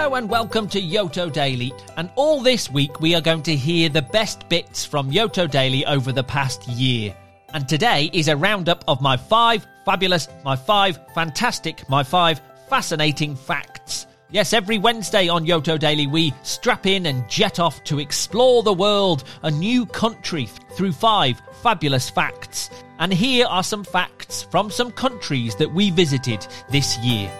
Hello and welcome to Yoto Daily. And all this week we are going to hear the best bits from Yoto Daily over the past year. And today is a roundup of my five fabulous, my five fantastic, my five fascinating facts. Yes, every Wednesday on Yoto Daily, we strap in and jet off to explore the world, a new country, through five fabulous facts. And here are some facts from some countries that we visited this year.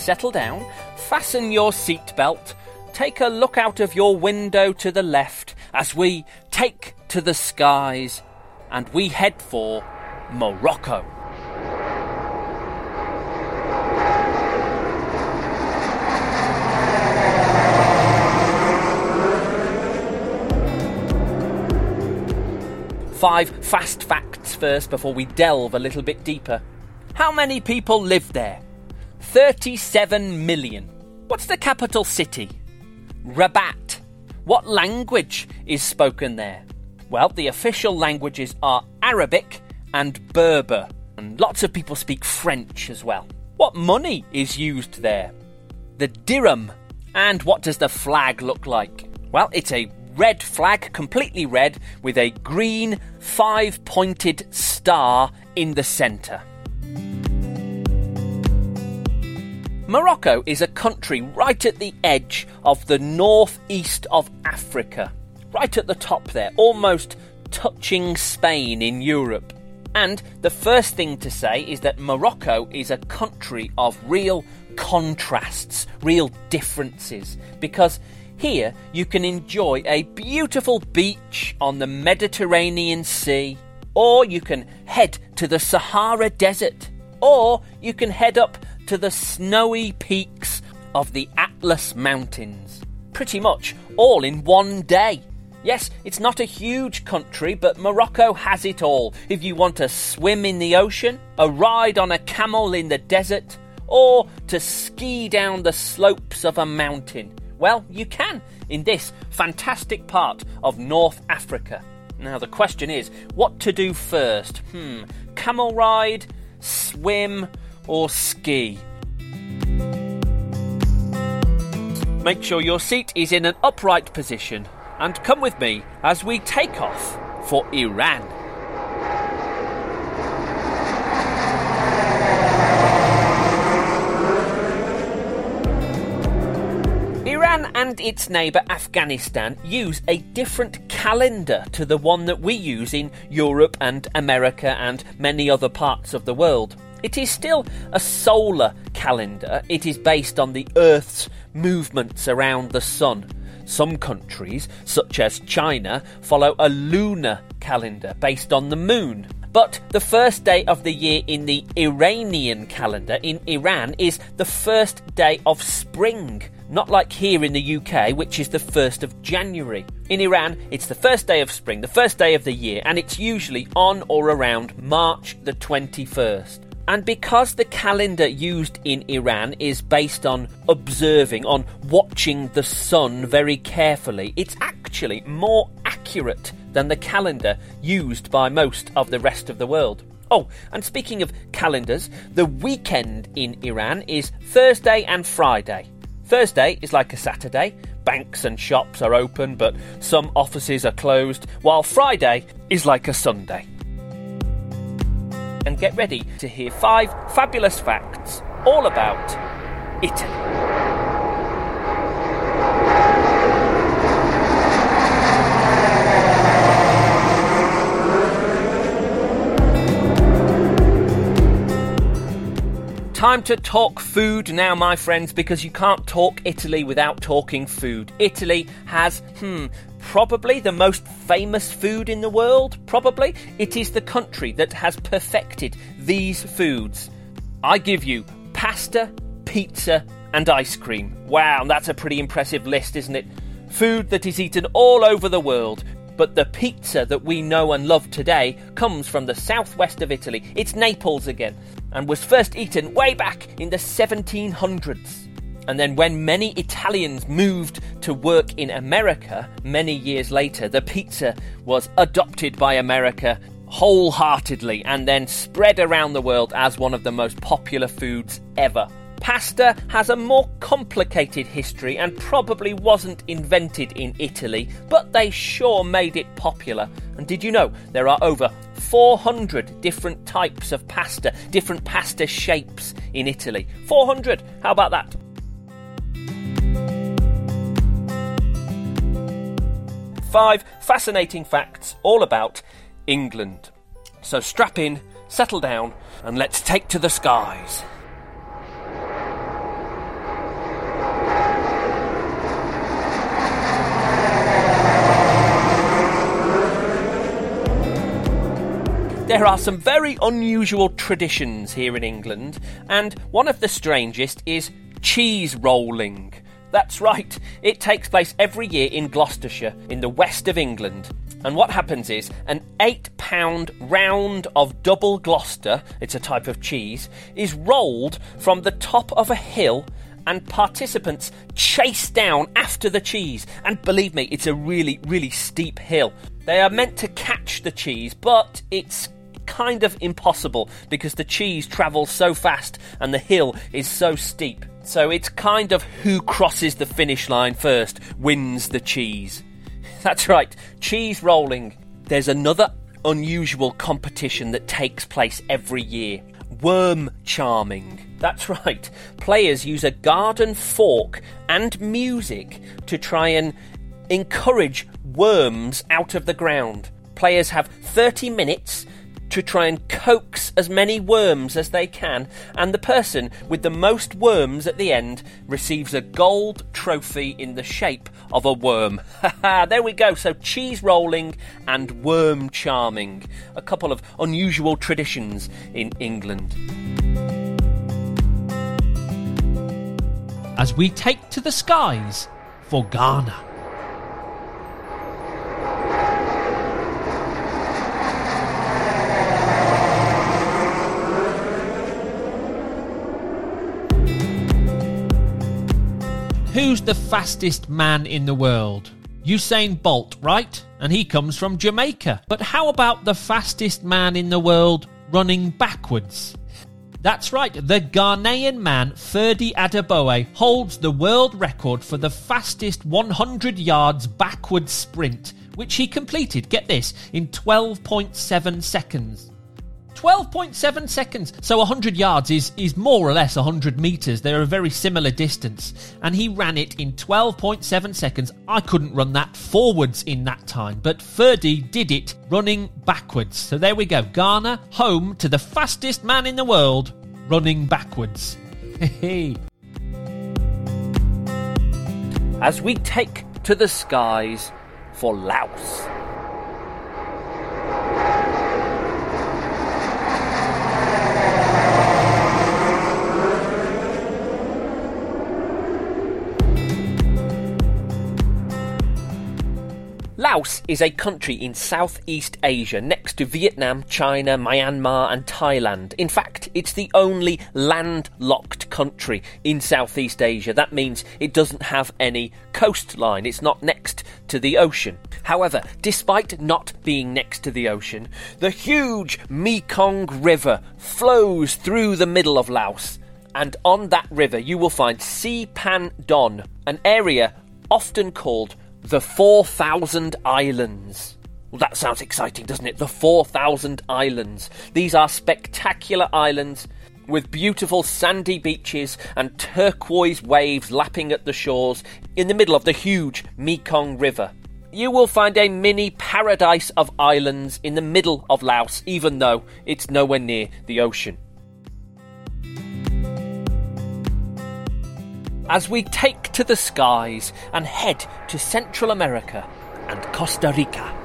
Settle down, fasten your seatbelt, take a look out of your window to the left as we take to the skies and we head for Morocco. Five fast facts first before we delve a little bit deeper. How many people live there? 37 million. What's the capital city? Rabat. What language is spoken there? Well, the official languages are Arabic and Berber, and lots of people speak French as well. What money is used there? The dirham. And what does the flag look like? Well, it's a red flag, completely red, with a green five pointed star in the centre. Morocco is a country right at the edge of the northeast of Africa, right at the top there, almost touching Spain in Europe. And the first thing to say is that Morocco is a country of real contrasts, real differences, because here you can enjoy a beautiful beach on the Mediterranean Sea, or you can head to the Sahara Desert, or you can head up to the snowy peaks of the Atlas Mountains. Pretty much all in one day. Yes, it's not a huge country, but Morocco has it all. If you want to swim in the ocean, a ride on a camel in the desert, or to ski down the slopes of a mountain, well, you can in this fantastic part of North Africa. Now, the question is what to do first? Hmm, camel ride, swim, or ski. Make sure your seat is in an upright position and come with me as we take off for Iran. Iran and its neighbour Afghanistan use a different calendar to the one that we use in Europe and America and many other parts of the world. It is still a solar calendar. It is based on the Earth's movements around the Sun. Some countries, such as China, follow a lunar calendar based on the moon. But the first day of the year in the Iranian calendar in Iran is the first day of spring, not like here in the UK, which is the 1st of January. In Iran, it's the first day of spring, the first day of the year, and it's usually on or around March the 21st. And because the calendar used in Iran is based on observing, on watching the sun very carefully, it's actually more accurate than the calendar used by most of the rest of the world. Oh, and speaking of calendars, the weekend in Iran is Thursday and Friday. Thursday is like a Saturday. Banks and shops are open, but some offices are closed, while Friday is like a Sunday and get ready to hear five fabulous facts all about Italy. Time to talk food now, my friends, because you can't talk Italy without talking food. Italy has, hmm, probably the most famous food in the world. Probably. It is the country that has perfected these foods. I give you pasta, pizza, and ice cream. Wow, that's a pretty impressive list, isn't it? Food that is eaten all over the world. But the pizza that we know and love today comes from the southwest of Italy. It's Naples again, and was first eaten way back in the 1700s. And then, when many Italians moved to work in America many years later, the pizza was adopted by America wholeheartedly and then spread around the world as one of the most popular foods ever. Pasta has a more complicated history and probably wasn't invented in Italy, but they sure made it popular. And did you know there are over 400 different types of pasta, different pasta shapes in Italy? 400! How about that? Five fascinating facts all about England. So strap in, settle down, and let's take to the skies. There are some very unusual traditions here in England, and one of the strangest is cheese rolling. That's right, it takes place every year in Gloucestershire, in the west of England. And what happens is an eight pound round of double Gloucester, it's a type of cheese, is rolled from the top of a hill and participants chase down after the cheese. And believe me, it's a really, really steep hill. They are meant to catch the cheese, but it's kind of impossible because the cheese travels so fast and the hill is so steep. So it's kind of who crosses the finish line first wins the cheese. That's right, cheese rolling. There's another unusual competition that takes place every year worm charming. That's right, players use a garden fork and music to try and encourage worms out of the ground. Players have 30 minutes to try and coax as many worms as they can, and the person with the most worms at the end receives a gold trophy in the shape of a worm. There we go. So, cheese rolling and worm charming. A couple of unusual traditions in England. As we take to the skies for Ghana. Who's the fastest man in the world? Usain Bolt, right? And he comes from Jamaica. But how about the fastest man in the world running backwards? That's right, the Ghanaian man Ferdie Adoboe holds the world record for the fastest 100 yards backward sprint, which he completed, get this, in 12.7 seconds. 12.7 seconds. So 100 yards is, is more or less 100 metres. They're a very similar distance. And he ran it in 12.7 seconds. I couldn't run that forwards in that time, but Ferdie did it running backwards. So there we go. Ghana, home to the fastest man in the world, running backwards. As we take to the skies for Laos. Laos is a country in Southeast Asia next to Vietnam, China, Myanmar, and Thailand. In fact, it's the only landlocked country in Southeast Asia. That means it doesn't have any coastline, it's not next to the ocean. However, despite not being next to the ocean, the huge Mekong River flows through the middle of Laos. And on that river, you will find Si Phan Don, an area often called the 4,000 Islands. Well, that sounds exciting, doesn't it? The 4,000 Islands. These are spectacular islands with beautiful sandy beaches and turquoise waves lapping at the shores in the middle of the huge Mekong River. You will find a mini paradise of islands in the middle of Laos, even though it's nowhere near the ocean. As we take to the skies and head to Central America and Costa Rica.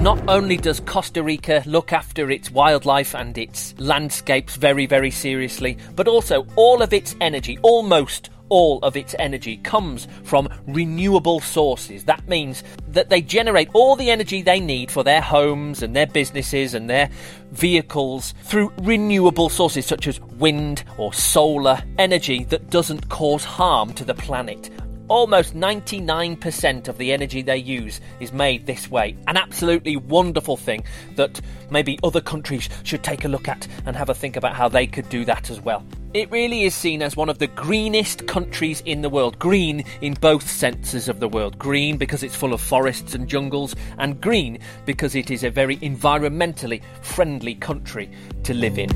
Not only does Costa Rica look after its wildlife and its landscapes very, very seriously, but also all of its energy, almost all of its energy comes from renewable sources. That means that they generate all the energy they need for their homes and their businesses and their vehicles through renewable sources such as wind or solar energy that doesn't cause harm to the planet. Almost 99% of the energy they use is made this way. An absolutely wonderful thing that maybe other countries should take a look at and have a think about how they could do that as well. It really is seen as one of the greenest countries in the world. Green in both senses of the word. Green because it's full of forests and jungles, and green because it is a very environmentally friendly country to live in.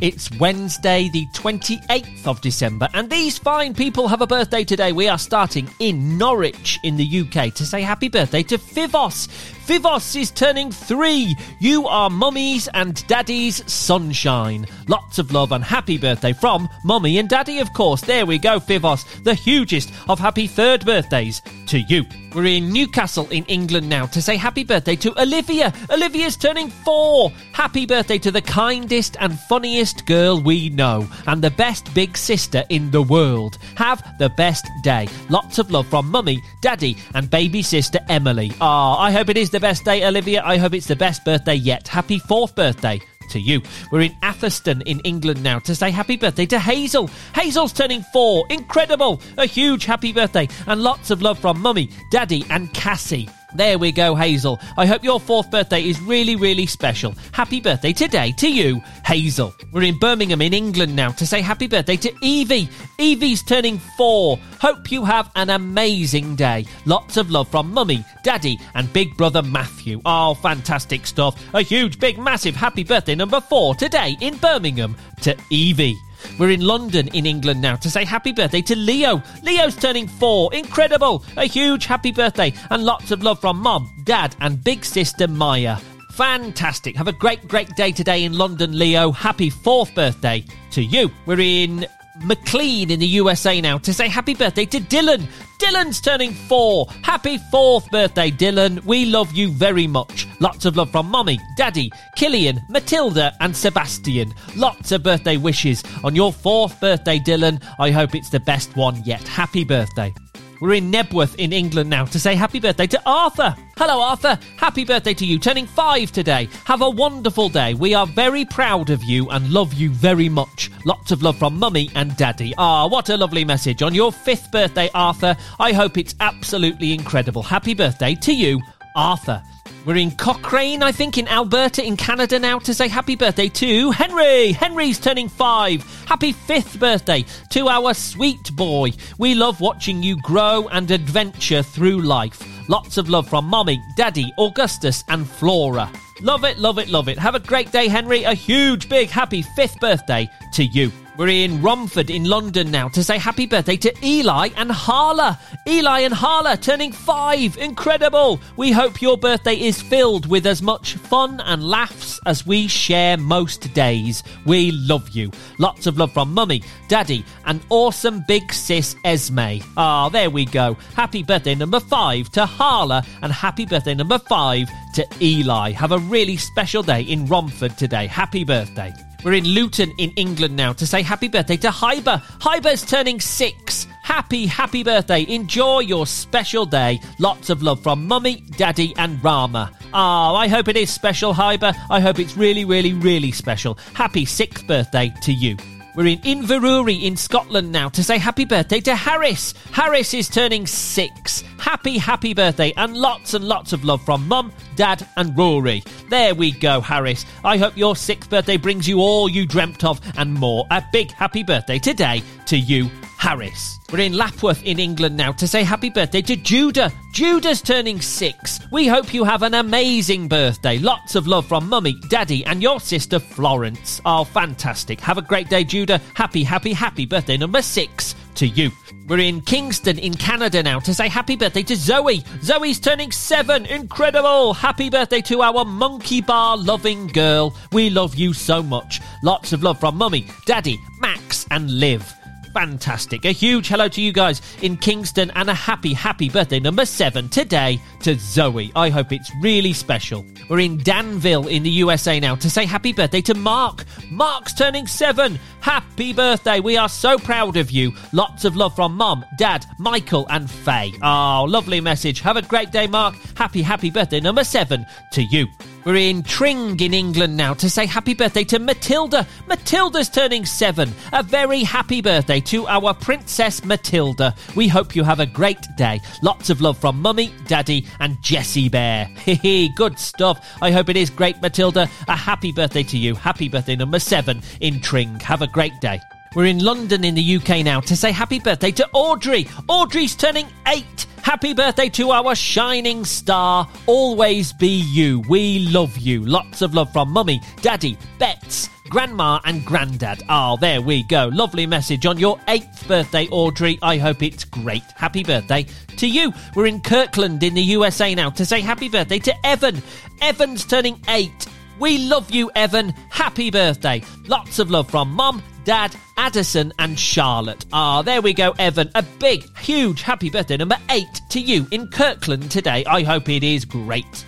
It's Wednesday, the 28th of December, and these fine people have a birthday today. We are starting in Norwich in the UK to say happy birthday to Fivos. Fivos is turning three. You are mummy's and daddy's sunshine. Lots of love and happy birthday from mummy and daddy, of course. There we go, Fivos, the hugest of happy third birthdays to you. We're in Newcastle in England now to say happy birthday to Olivia. Olivia's turning four. Happy birthday to the kindest and funniest girl we know and the best big sister in the world. Have the best day. Lots of love from mummy, daddy, and baby sister Emily. Ah, I hope it is the best day, Olivia. I hope it's the best birthday yet. Happy fourth birthday to you. We're in Atherstone in England now to say happy birthday to Hazel. Hazel's turning four. Incredible. A huge happy birthday and lots of love from Mummy, Daddy, and Cassie. There we go, Hazel. I hope your fourth birthday is really, really special. Happy birthday today to you, Hazel. We're in Birmingham in England now to say happy birthday to Evie. Evie's turning four. Hope you have an amazing day. Lots of love from Mummy, Daddy, and Big Brother Matthew. Oh, fantastic stuff. A huge, big, massive happy birthday number four today in Birmingham to Evie. We're in London in England now to say happy birthday to Leo. Leo's turning four. Incredible. A huge happy birthday and lots of love from mom, dad, and big sister Maya. Fantastic. Have a great, great day today in London, Leo. Happy fourth birthday to you. We're in McLean in the USA now to say happy birthday to Dylan. Dylan's turning four. Happy fourth birthday, Dylan. We love you very much. Lots of love from Mommy, Daddy, Killian, Matilda, and Sebastian. Lots of birthday wishes on your fourth birthday, Dylan. I hope it's the best one yet. Happy birthday. We're in Knebworth in England now to say happy birthday to Arthur. Hello, Arthur. Happy birthday to you, turning five today. Have a wonderful day. We are very proud of you and love you very much. Lots of love from Mummy and Daddy. Ah, what a lovely message on your fifth birthday, Arthur. I hope it's absolutely incredible. Happy birthday to you, Arthur. We're in Cochrane, I think, in Alberta, in Canada now to say happy birthday to Henry. Henry's turning five. Happy fifth birthday to our sweet boy. We love watching you grow and adventure through life. Lots of love from Mommy, Daddy, Augustus, and Flora. Love it, love it, love it. Have a great day, Henry. A huge, big, happy fifth birthday to you. We're in Romford in London now to say happy birthday to Eli and Harla. Eli and Harla turning five. Incredible. We hope your birthday is filled with as much fun and laughs as we share most days. We love you. Lots of love from Mummy, Daddy, and awesome big sis Esme. Ah, there we go. Happy birthday number five to Harla and happy birthday number five to Eli. Have a really special day in Romford today. Happy birthday. We're in Luton in England now to say happy birthday to Hyber. Hyber's turning six. Happy, happy birthday. Enjoy your special day. Lots of love from Mummy, Daddy, and Rama. Ah, I hope it is special, Hyber. I hope it's really, really, really special. Happy sixth birthday to you. We're in Inverurie in Scotland now to say happy birthday to Harris. Harris is turning six. Happy, happy birthday, and lots and lots of love from Mum, Dad, and Rory. There we go, Harris. I hope your sixth birthday brings you all you dreamt of and more. A big happy birthday today to you, Harris. We're in Lapworth in England now to say happy birthday to Judah. Judah's turning six. We hope you have an amazing birthday. Lots of love from Mummy, Daddy, and your sister Florence. Oh, fantastic. Have a great day, Judah. Happy, happy, happy birthday number six to you. We're in Kingston in Canada now to say happy birthday to Zoe. Zoe's turning seven. Incredible. Happy birthday to our monkey bar loving girl. We love you so much. Lots of love from Mummy, Daddy, Max, and Liv. Fantastic. A huge hello to you guys in Kingston and a happy, happy birthday number seven today to Zoe. I hope it's really special. We're in Danville in the USA now to say happy birthday to Mark. Mark's turning seven. Happy birthday. We are so proud of you. Lots of love from Mom, Dad, Michael, and Faye. Oh, lovely message. Have a great day, Mark. Happy, happy birthday number seven to you. We're in Tring in England now to say happy birthday to Matilda. Matilda's turning seven. A very happy birthday to our Princess Matilda. We hope you have a great day. Lots of love from Mummy, Daddy, and Jessie Bear. Hehe, good stuff. I hope it is great, Matilda. A happy birthday to you. Happy birthday number seven in Tring. Have a great day. We're in London in the UK now to say happy birthday to Audrey. Audrey's turning eight. Happy birthday to our shining star. Always be you. We love you. Lots of love from Mummy, Daddy, Bets, Grandma, and Grandad. Oh, ah, there we go. Lovely message on your eighth birthday, Audrey. I hope it's great. Happy birthday to you. We're in Kirkland in the USA now to say happy birthday to Evan. Evan's turning eight. We love you, Evan. Happy birthday. Lots of love from Mum, Dad, Addison, and Charlotte. Ah, there we go, Evan. A big, huge happy birthday number eight to you in Kirkland today. I hope it is great.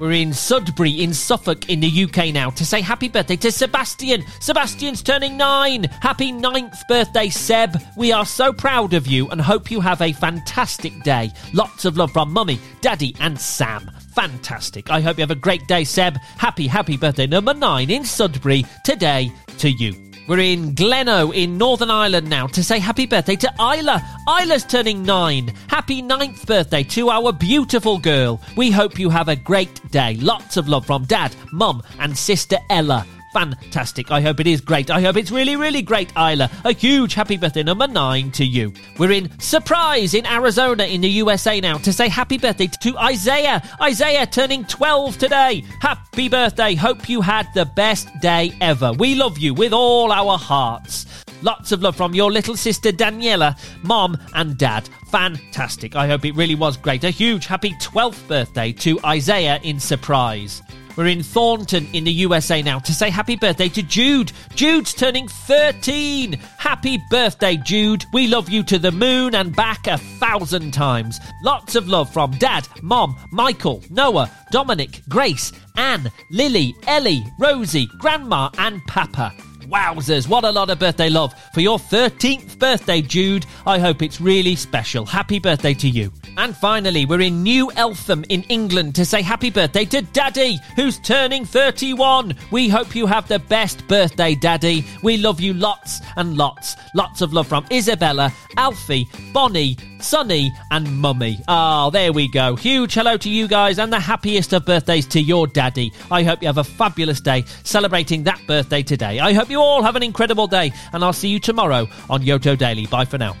We're in Sudbury in Suffolk in the UK now to say happy birthday to Sebastian. Sebastian's turning nine. Happy ninth birthday, Seb. We are so proud of you and hope you have a fantastic day. Lots of love from Mummy, Daddy, and Sam. Fantastic. I hope you have a great day, Seb. Happy, happy birthday number nine in Sudbury today to you. We're in Gleno in Northern Ireland now to say happy birthday to Isla. Isla's turning nine. Happy ninth birthday to our beautiful girl. We hope you have a great day. Lots of love from Dad, Mum, and Sister Ella. Fantastic. I hope it is great. I hope it's really, really great, Isla. A huge happy birthday number nine to you. We're in Surprise in Arizona in the USA now to say happy birthday to Isaiah. Isaiah turning 12 today. Happy birthday. Hope you had the best day ever. We love you with all our hearts. Lots of love from your little sister Daniela, mom, and dad. Fantastic. I hope it really was great. A huge happy 12th birthday to Isaiah in Surprise. We're in Thornton in the USA now to say happy birthday to Jude. Jude's turning 13. Happy birthday, Jude. We love you to the moon and back a thousand times. Lots of love from Dad, Mom, Michael, Noah, Dominic, Grace, Anne, Lily, Ellie, Rosie, Grandma, and Papa. Wowzers, what a lot of birthday love for your 13th birthday, Jude. I hope it's really special. Happy birthday to you. And finally, we're in New Eltham in England to say happy birthday to Daddy, who's turning 31. We hope you have the best birthday, Daddy. We love you lots and lots. Lots of love from Isabella, Alfie, Bonnie, Sonny, and Mummy. Ah, there we go. Huge hello to you guys and the happiest of birthdays to your daddy. I hope you have a fabulous day celebrating that birthday today. I hope you all have an incredible day, and I'll see you tomorrow on Yoto Daily. Bye for now.